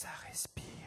ça respire.